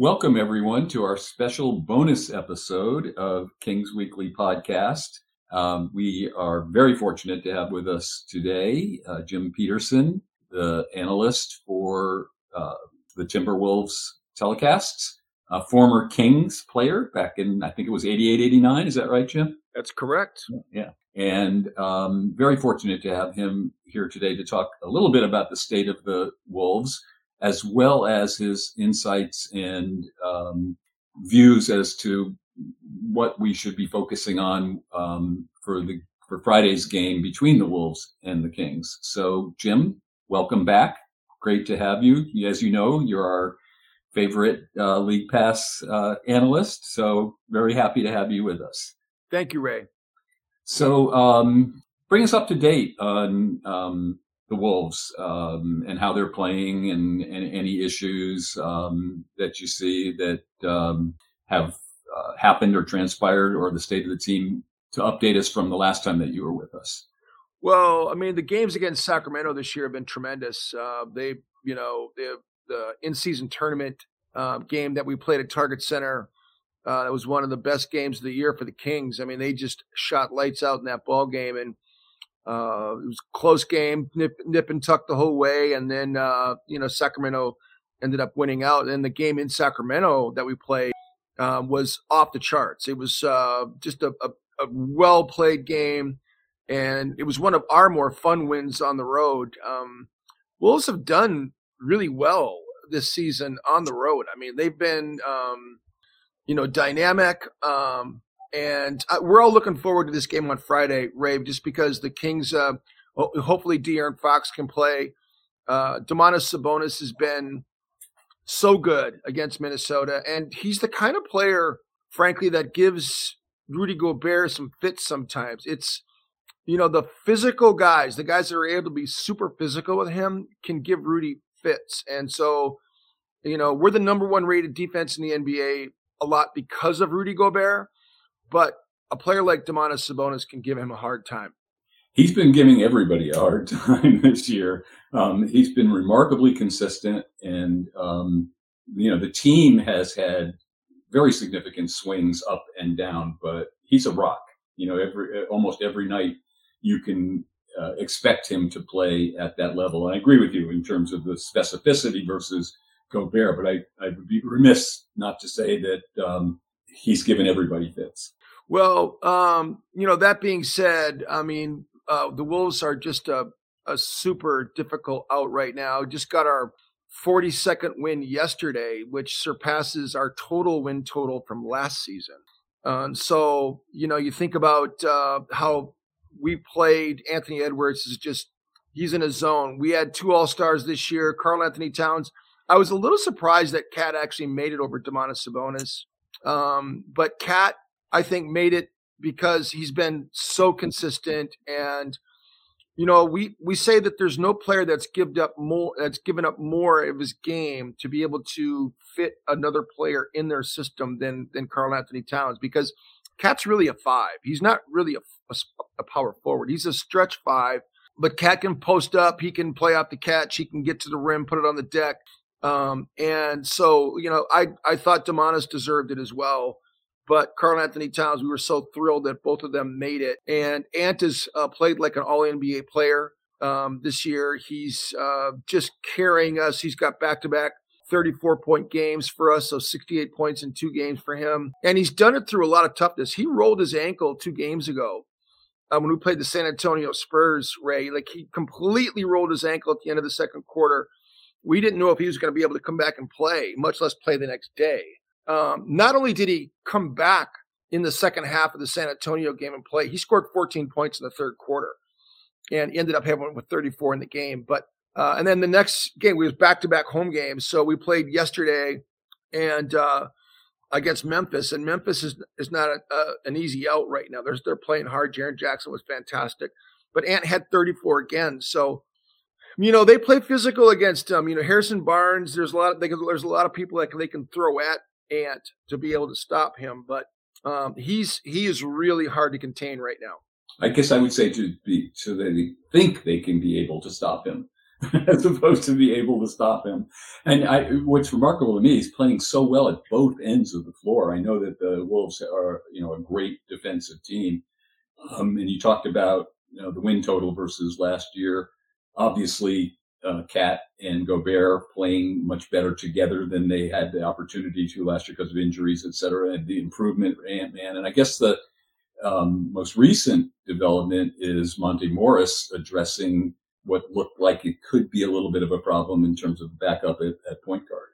Welcome, everyone, to our special bonus episode of King's Weekly Podcast. Um, we are very fortunate to have with us today uh, Jim Petersen, the analyst for uh, the Timberwolves telecasts, a former Kings player back in, I think it was 88, 89. Is that right, Jim? That's correct. Yeah. And um, very fortunate to have him here today to talk a little bit about the state of the Wolves, as well as his insights and um, views as to what we should be focusing on um, for the for Friday's game between the Wolves and the Kings. So, Jim, welcome back. Great to have you. As you know, you're our favorite uh, League Pass uh, analyst. So, very happy to have you with us. Thank you, Ray. So, um, bring us up to date on um, the Wolves um, and how they're playing, and, and any issues um, that you see that um, have uh, happened or transpired, or the state of the team to update us from the last time that you were with us. Well, I mean, the games against Sacramento this year have been tremendous. Uh, they, you know, the the in-season tournament uh, game that we played at Target Center uh, it was one of the best games of the year for the Kings. I mean, they just shot lights out in that ball game, and uh, it was close game, nip, nip and tuck the whole way. And then uh, you know Sacramento ended up winning out. And the game in Sacramento that we played um, was off the charts. It was uh, just a, a, a well played game, and it was one of our more fun wins on the road. Um, Wolves have done really well this season on the road. I mean, they've been um, you know, dynamic. Um, and uh, we're all looking forward to this game on Friday, Ray, just because the Kings, uh, hopefully De'Aaron Fox can play. Uh, Domantas Sabonis has been so good against Minnesota, and he's the kind of player, frankly, that gives Rudy Gobert some fits sometimes. It's, you know, the physical guys, the guys that are able to be super physical with him, can give Rudy fits. And so, you know, we're the number one rated defense in the NBA a lot because of Rudy Gobert, but a player like Domantas Sabonis can give him a hard time. He's been giving everybody a hard time this year. Um, he's been remarkably consistent, and um, you know the team has had very significant swings up and down, but he's a rock. You know, every almost every night you can uh, expect him to play at that level. And I agree with you in terms of the specificity versus Gobert, but I, I would be remiss not to say that um, he's given everybody fits. Well, um, you know, that being said, I mean, uh, the Wolves are just a, a super difficult out right now. Just got our 42nd win yesterday, which surpasses our total win total from last season. And so, you know, you think about uh, how we played Anthony Edwards is just, he's in a zone. We had two All Stars this year. Karl-Anthony Towns I was a little surprised that KAT actually made it over Domantas Sabonis. Um, but KAT, I think, made it because he's been so consistent and you know we we say that there's no player that's given up more that's given up more of his game to be able to fit another player in their system than than Karl-Anthony Towns because KAT's really a five. He's not really a, a, a power forward. He's a stretch five, but KAT can post up. He can play off the catch. He can get to the rim, put it on the deck. Um, and so, you know, I, I thought Domantas deserved it as well. But Karl-Anthony Towns, we were so thrilled that both of them made it. And Ant has uh, played like an all NBA player um, this year. He's uh, just carrying us. He's got back to back 34 point games for us, so 68 points in two games for him. And he's done it through a lot of toughness. He rolled his ankle two games ago um, when we played the San Antonio Spurs, Ray. Like he completely rolled his ankle at the end of the second quarter we didn't know if he was going to be able to come back and play, much less play the next day. Um, not only did he come back in the second half of the San Antonio game and play, he scored 14 points in the third quarter and ended up having with 34 in the game. But uh, and then the next game we was back to back home games. So we played yesterday and uh, against Memphis, and Memphis is is not a, a, an easy out right now. They're they're playing hard. Jaren Jackson was fantastic, but Ant had 34 again. So you know they play physical against um you know Harrison Barnes. There's a lot. Of, they can, there's a lot of people that they can throw at Ant to be able to stop him, but um, he's he is really hard to contain right now. I guess I would say to be so that they think they can be able to stop him. as opposed to be able to stop him. And I, what's remarkable to me is playing so well at both ends of the floor. I know that the Wolves are, you know, a great defensive team. Um, and you talked about you know, the win total versus last year. Obviously, uh, KAT and Gobert playing much better together than they had the opportunity to last year because of injuries, et cetera, and the improvement Ant Man. And I guess the um, most recent development is Monte Morris addressing what looked like it could be a little bit of a problem in terms of backup at, at point guard.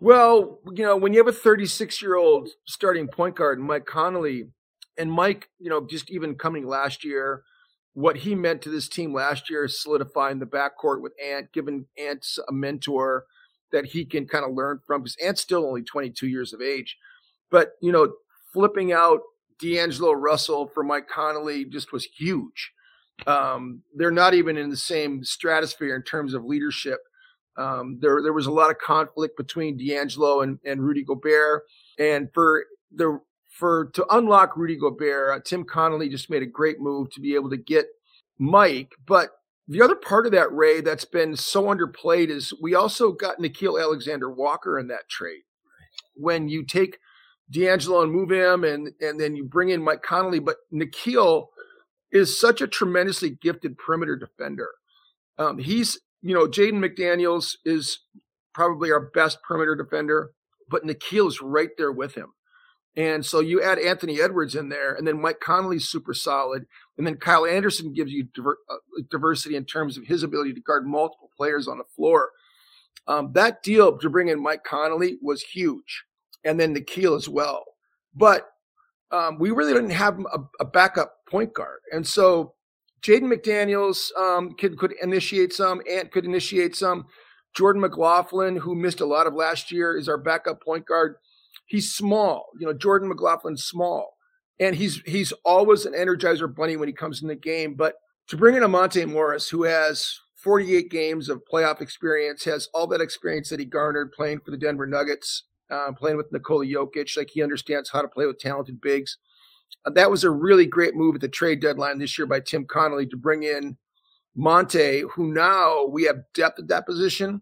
Well, you know, when you have a 36 year old starting point guard, Mike Conley, and Mike, you know, just even coming last year, what he meant to this team last year, solidifying the backcourt with Ant, giving Ant a mentor that he can kind of learn from because Ant's still only 22 years of age. But, you know, flipping out D'Angelo Russell for Mike Conley just was huge. Um, they're not even in the same stratosphere in terms of leadership. Um, there, there was a lot of conflict between D'Angelo and, and Rudy Gobert. And for the for to unlock Rudy Gobert, uh, Tim Connolly just made a great move to be able to get Mike. But the other part of that, Ray, that's been so underplayed is we also got Nickeil Alexander Walker in that trade. When you take D'Angelo and move him, and and then you bring in Mike Connolly, but Nickeil is such a tremendously gifted perimeter defender. Um, he's, you know, Jaden McDaniels is probably our best perimeter defender, but Nickeil is right there with him. And so you add Anthony Edwards in there, and then Mike Conley's super solid, and then Kyle Anderson gives you diver- uh, diversity in terms of his ability to guard multiple players on the floor. Um, that deal to bring in Mike Conley was huge, and then Nickeil as well. But um, we really didn't have a, a, backup point guard, and so Jaden McDaniels um, could could initiate some, Ant could initiate some. Jordan McLaughlin, who missed a lot of last year, is our backup point guard he's small. You know, Jordan McLaughlin's small, and he's he's always an energizer bunny when he comes in the game. But to bring in a Monte Morris, who has 48 games of playoff experience, has all that experience that he garnered playing for the Denver Nuggets, uh, playing with Nikola Jokic, like he understands how to play with talented bigs. Uh, that was a really great move at the trade deadline this year by Tim Connolly to bring in Monte, who now we have depth at that position.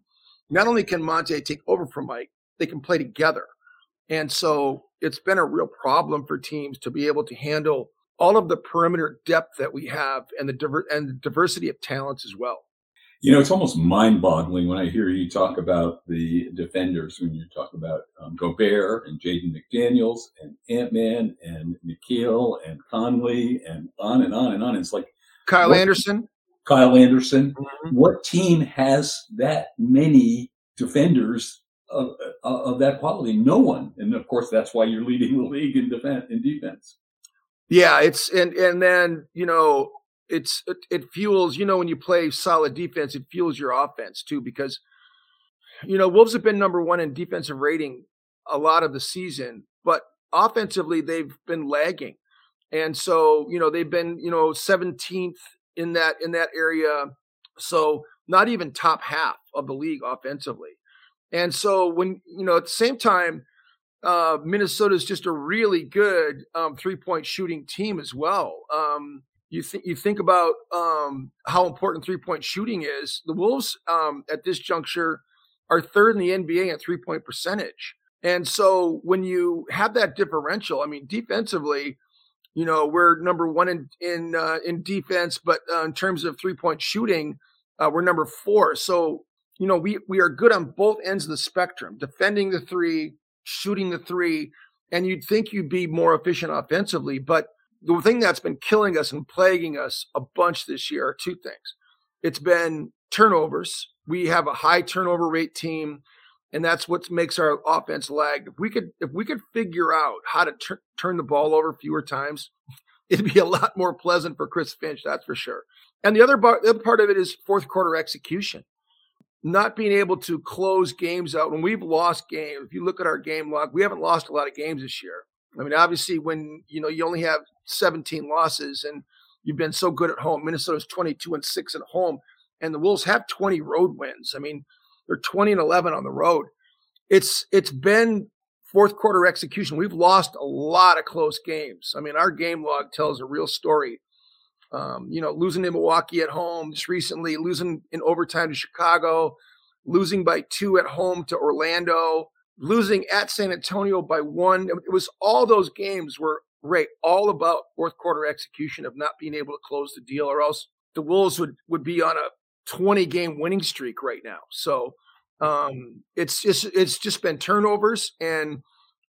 Not only can Monte take over from Mike, they can play together. And so it's been a real problem for teams to be able to handle all of the perimeter depth that we have and the diver- and the diversity of talents as well. You know, it's almost mind-boggling when I hear you talk about the defenders. When you talk about um, Gobert and Jaden McDaniels and Ant Man and Nickeil and Conley and on and on and on. It's like Kyle what, Anderson. Kyle Anderson. Mm-hmm. What team has that many defenders of, of that quality. No one, and of course that's why you're leading the league in defense. In defense. Yeah, it's and and then you know it's it, it fuels. You know when you play solid defense, it fuels your offense too because you know Wolves have been number one in defensive rating a lot of the season, but offensively they've been lagging, and so you know they've been you know 17th in that in that area. So not even top half of the league offensively. And so when you know at the same time, uh, Minnesota is just a really good um, three point shooting team as well. Um, you think you think about um, how important three point shooting is. The Wolves um, at this juncture are third in the NBA at three point percentage, and so when you have that differential, I mean defensively, you know we're number one in in uh, in defense, but uh, in terms of three point shooting, uh, we're number four. So you know, we we are good on both ends of the spectrum, defending the three, shooting the three, and you'd think you'd be more efficient offensively. But the thing that's been killing us and plaguing us a bunch this year are two things. It's been turnovers. We have a high turnover rate team, and that's what makes our offense lag. If we could, if we could figure out how to tur- turn the ball over fewer times, it'd be a lot more pleasant for Chris Finch. That's for sure. And the other, bar, the other part of it is fourth quarter execution not being able to close games out when we've lost games. If you look at our game log, we haven't lost a lot of games this year. I mean, obviously, when you know you only have 17 losses and you've been so good at home, Minnesota's 22 and six at home, and the Wolves have 20 road wins. I mean, they're 20 and 11 on the road. It's it's been fourth quarter execution. We've lost a lot of close games. I mean, our game log tells a real story. Um, you know, losing to Milwaukee at home just recently, losing in overtime to Chicago, losing by two at home to Orlando, losing at San Antonio by one. It was all those games were Ray all about fourth quarter execution of not being able to close the deal, or else the Wolves would would be on a 20 game winning streak right now. So um, it's just it's just been turnovers and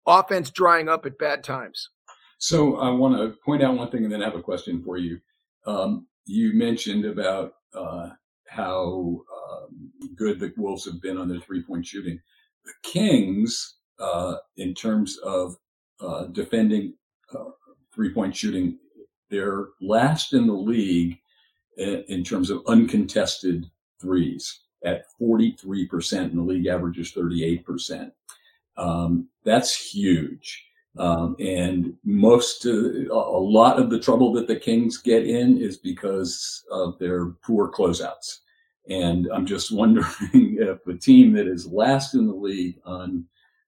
offense drying up at bad times. So I want to point out one thing, and then have a question for you. Um, you mentioned about uh, how um, good the Wolves have been on their three point shooting. The Kings, uh, in terms of uh, defending uh, three point shooting, they're last in the league in, in terms of uncontested threes at 43%, and the league average is 38%. Um, that's huge. Um, and most, uh, a lot of the trouble that the Kings get in is because of their poor closeouts. And I'm just wondering if a team that is last in the league on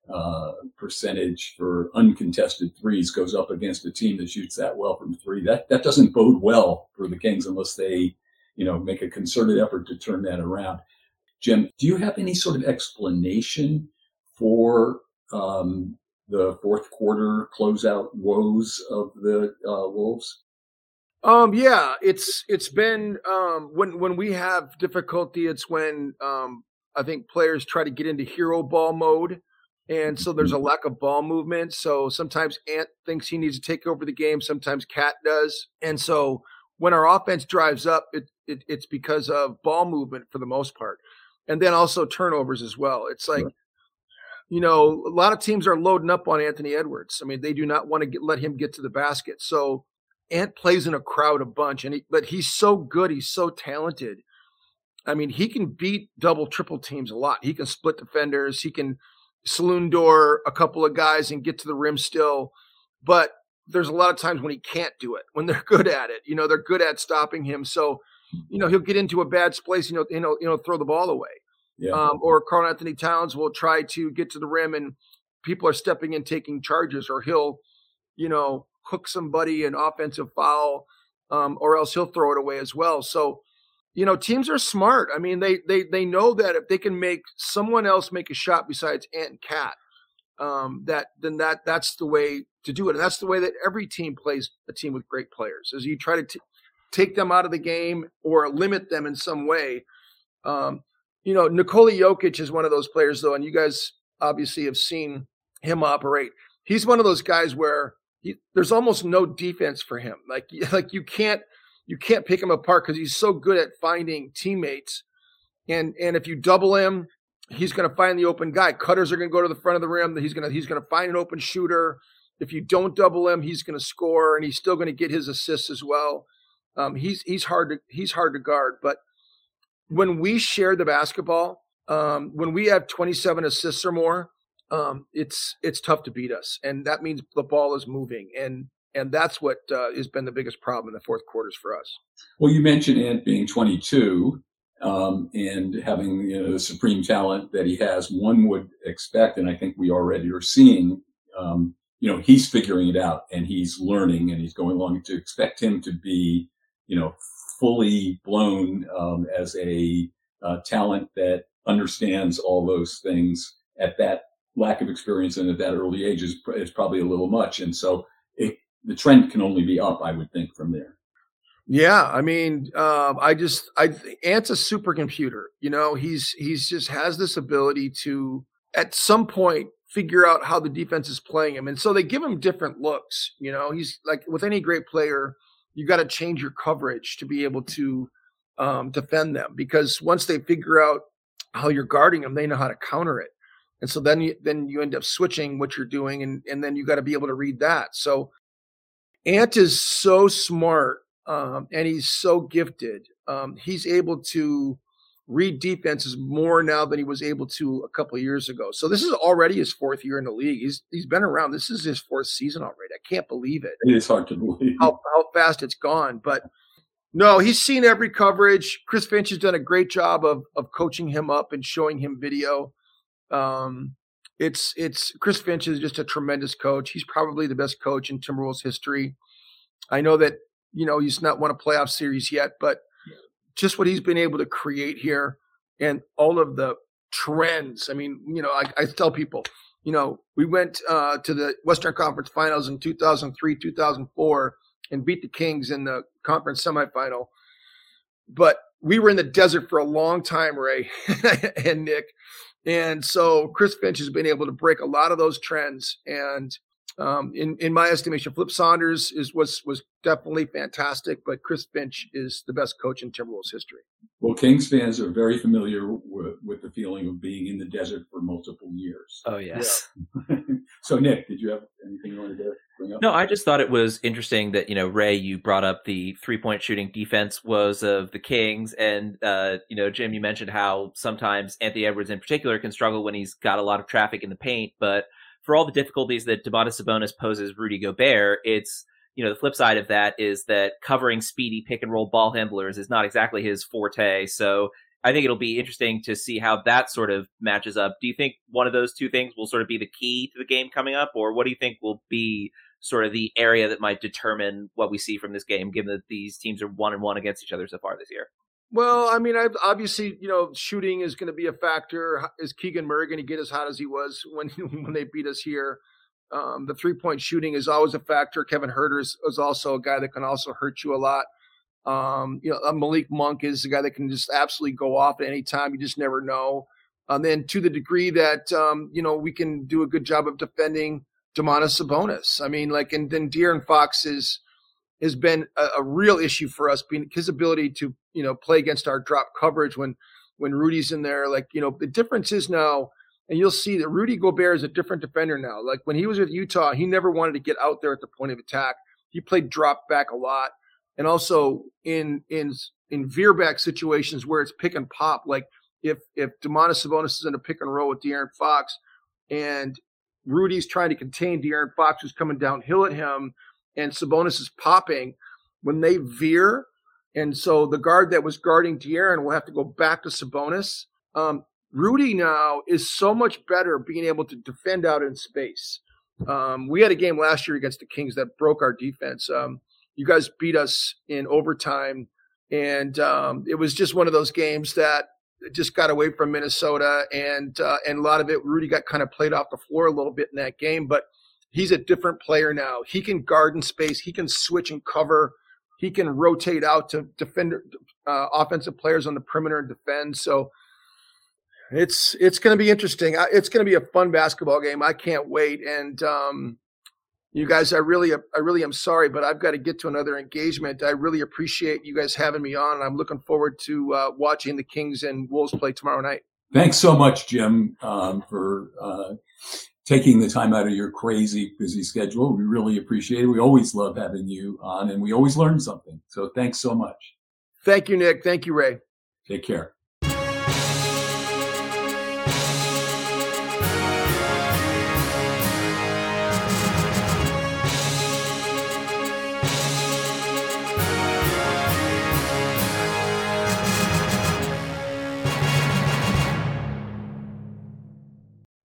uh, percentage for uncontested threes goes up against a team that shoots that well from three, that that doesn't bode well for the Kings unless they, you know, make a concerted effort to turn that around. Jim, do you have any sort of explanation for um, the fourth quarter closeout woes of the uh, Wolves? Um, yeah, it's it's been um, when when we have difficulty, it's when um, I think players try to get into hero ball mode, and so there's a mm-hmm. lack of ball movement. So sometimes Ant thinks he needs to take over the game, sometimes KAT does, and so when our offense drives up, it, it it's because of ball movement for the most part, and then also turnovers as well. It's like. Sure you know, a lot of teams are loading up on Anthony Edwards. I mean, they do not want to get, let him get to the basket. So Ant plays in a crowd a bunch, and he, but he's so good. He's so talented. I mean, he can beat double, triple teams a lot. He can split defenders. He can saloon door a couple of guys and get to the rim still. But there's a lot of times when he can't do it. When they're good at it, you know, they're good at stopping him. So, you know, he'll get into a bad place. You know, you know, you know, throw the ball away. Yeah. Um, or Karl-Anthony Towns will try to get to the rim and people are stepping in taking charges, or he'll, you know, hook somebody an offensive foul, um, or else he'll throw it away as well. So, you know, teams are smart. I mean, they they they know that if they can make someone else make a shot besides Ant and KAT, um, that then that that's the way to do it, and that's the way that every team plays a team with great players. Is you try to t- take them out of the game or limit them in some way. Um, you know, Nikola Jokic is one of those players, though, and you guys obviously have seen him operate. He's one of those guys where he, there's almost no defense for him. Like, like you can't you can't pick him apart because he's so good at finding teammates. And and if you double him, he's going to find the open guy. Cutters are going to go to the front of the rim. He's going to he's going to find an open shooter. If you don't double him, he's going to score, and he's still going to get his assists as well. Um, he's he's hard to he's hard to guard, but when we share the basketball, um, when we have 27 assists or more, um, it's it's tough to beat us, and that means the ball is moving, and and that's what uh, has been the biggest problem in the fourth quarters for us. Well, you mentioned Ant being 22 um, and having you know, the supreme talent that he has. One would expect, and I think we already are seeing. Um, you know, he's figuring it out, and he's learning, and he's going along. To expect him to be, you know, fully blown um, as a uh, talent that understands all those things at that lack of experience and at that early age is, is probably a little much. And so it, the trend can only be up, I would think, from there. Yeah, I mean, uh, I just I Ant's a supercomputer. You know, he's he's just has this ability to at some point figure out how the defense is playing him, and so they give him different looks. You know, he's like with any great player, you got to change your coverage to be able to um, defend them because once they figure out how you're guarding them, they know how to counter it. And so then you, then you end up switching what you're doing, and and then you got to be able to read that. So Ant is so smart, um, and he's so gifted. Um, he's able to read defenses more now than he was able to a couple of years ago. So this is already his fourth year in the league. He's he's been around. This is his fourth season already. I can't believe it. It is hard to believe how, how fast it's gone. But no, he's seen every coverage. Chris Finch has done a great job of of coaching him up and showing him video. Um, it's it's Chris Finch is just a tremendous coach. He's probably the best coach in Timberwolves history. I know that you know, he's not won a playoff series yet, but just what he's been able to create here and all of the trends. I mean, you know, I, I tell people, you know, we went uh, to the Western Conference Finals in 2003, 2004, and beat the Kings in the conference semifinal. But we were in the desert for a long time, Ray and Nick. And so Chris Finch has been able to break a lot of those trends. And um, in in my estimation, Flip Saunders is was was definitely fantastic, but Chris Finch is the best coach in Timberwolves history. Well, Kings fans are very familiar with, with the feeling of being in the desert for multiple years. Oh yes. Yeah. so, Nick, did you have anything you wanted to bring up? No, I just thought it was interesting that you know Ray, you brought up the three point shooting defense was of the Kings, and uh, you know Jim, you mentioned how sometimes Anthony Edwards in particular can struggle when he's got a lot of traffic in the paint, but for all the difficulties that Domantas Sabonis poses Rudy Gobert, it's you know the flip side of that is that covering speedy pick and roll ball handlers is not exactly his forte. So I think it'll be interesting to see how that sort of matches up. Do you think one of those two things will sort of be the key to the game coming up, or what do you think will be sort of the area that might determine what we see from this game, given that these teams are one and one against each other so far this year? Well, I mean, I've, obviously, you know, shooting is going to be a factor. Is Keegan Murray going to get as hot as he was when when they beat us here? Um, the three point shooting is always a factor. Kevin Huerter is, is, also a guy that can also hurt you a lot. Um, you know, uh, Malik Monk is a guy that can just absolutely go off at any time. You just never know. And then to the degree that um, you know we can do a good job of defending Domantas Sabonis. I mean, like, and then De'Aaron Fox is has been a, a, real issue for us. Being his ability to you know play against our drop coverage when when Rudy's in there. Like you know the difference is now, and you'll see that Rudy Gobert is a different defender now. Like when he was with Utah, he never wanted to get out there at the point of attack. He played drop back a lot, and also in in in veer back situations where it's pick and pop. Like if if Domantas Sabonis is in a pick and roll with De'Aaron Fox, and Rudy's trying to contain De'Aaron Fox, who's coming downhill at him and Sabonis is popping, when they veer, and so the guard that was guarding De'Aaron will have to go back to Sabonis. Um, Rudy now is so much better being able to defend out in space. Um, we had a game last year against the Kings that broke our defense. Um, you guys beat us in overtime, and um, it was just one of those games that just got away from Minnesota, and uh, and a lot of it, Rudy got kind of played off the floor a little bit in that game, but he's a different player now. He can guard in space. He can switch and cover. He can rotate out to defend uh, offensive players on the perimeter and defend. So it's it's going to be interesting. It's going to be a fun basketball game. I can't wait. And um, you guys, I really I really am sorry, but I've got to get to another engagement. I really appreciate you guys having me on, and I'm looking forward to uh, watching the Kings and Wolves play tomorrow night. Thanks so much, Jim, um, for uh, taking the time out of your crazy busy schedule. We really appreciate it. We always love having you on and we always learn something. So thanks so much. Thank you, Nick. Thank you, Ray. Take care.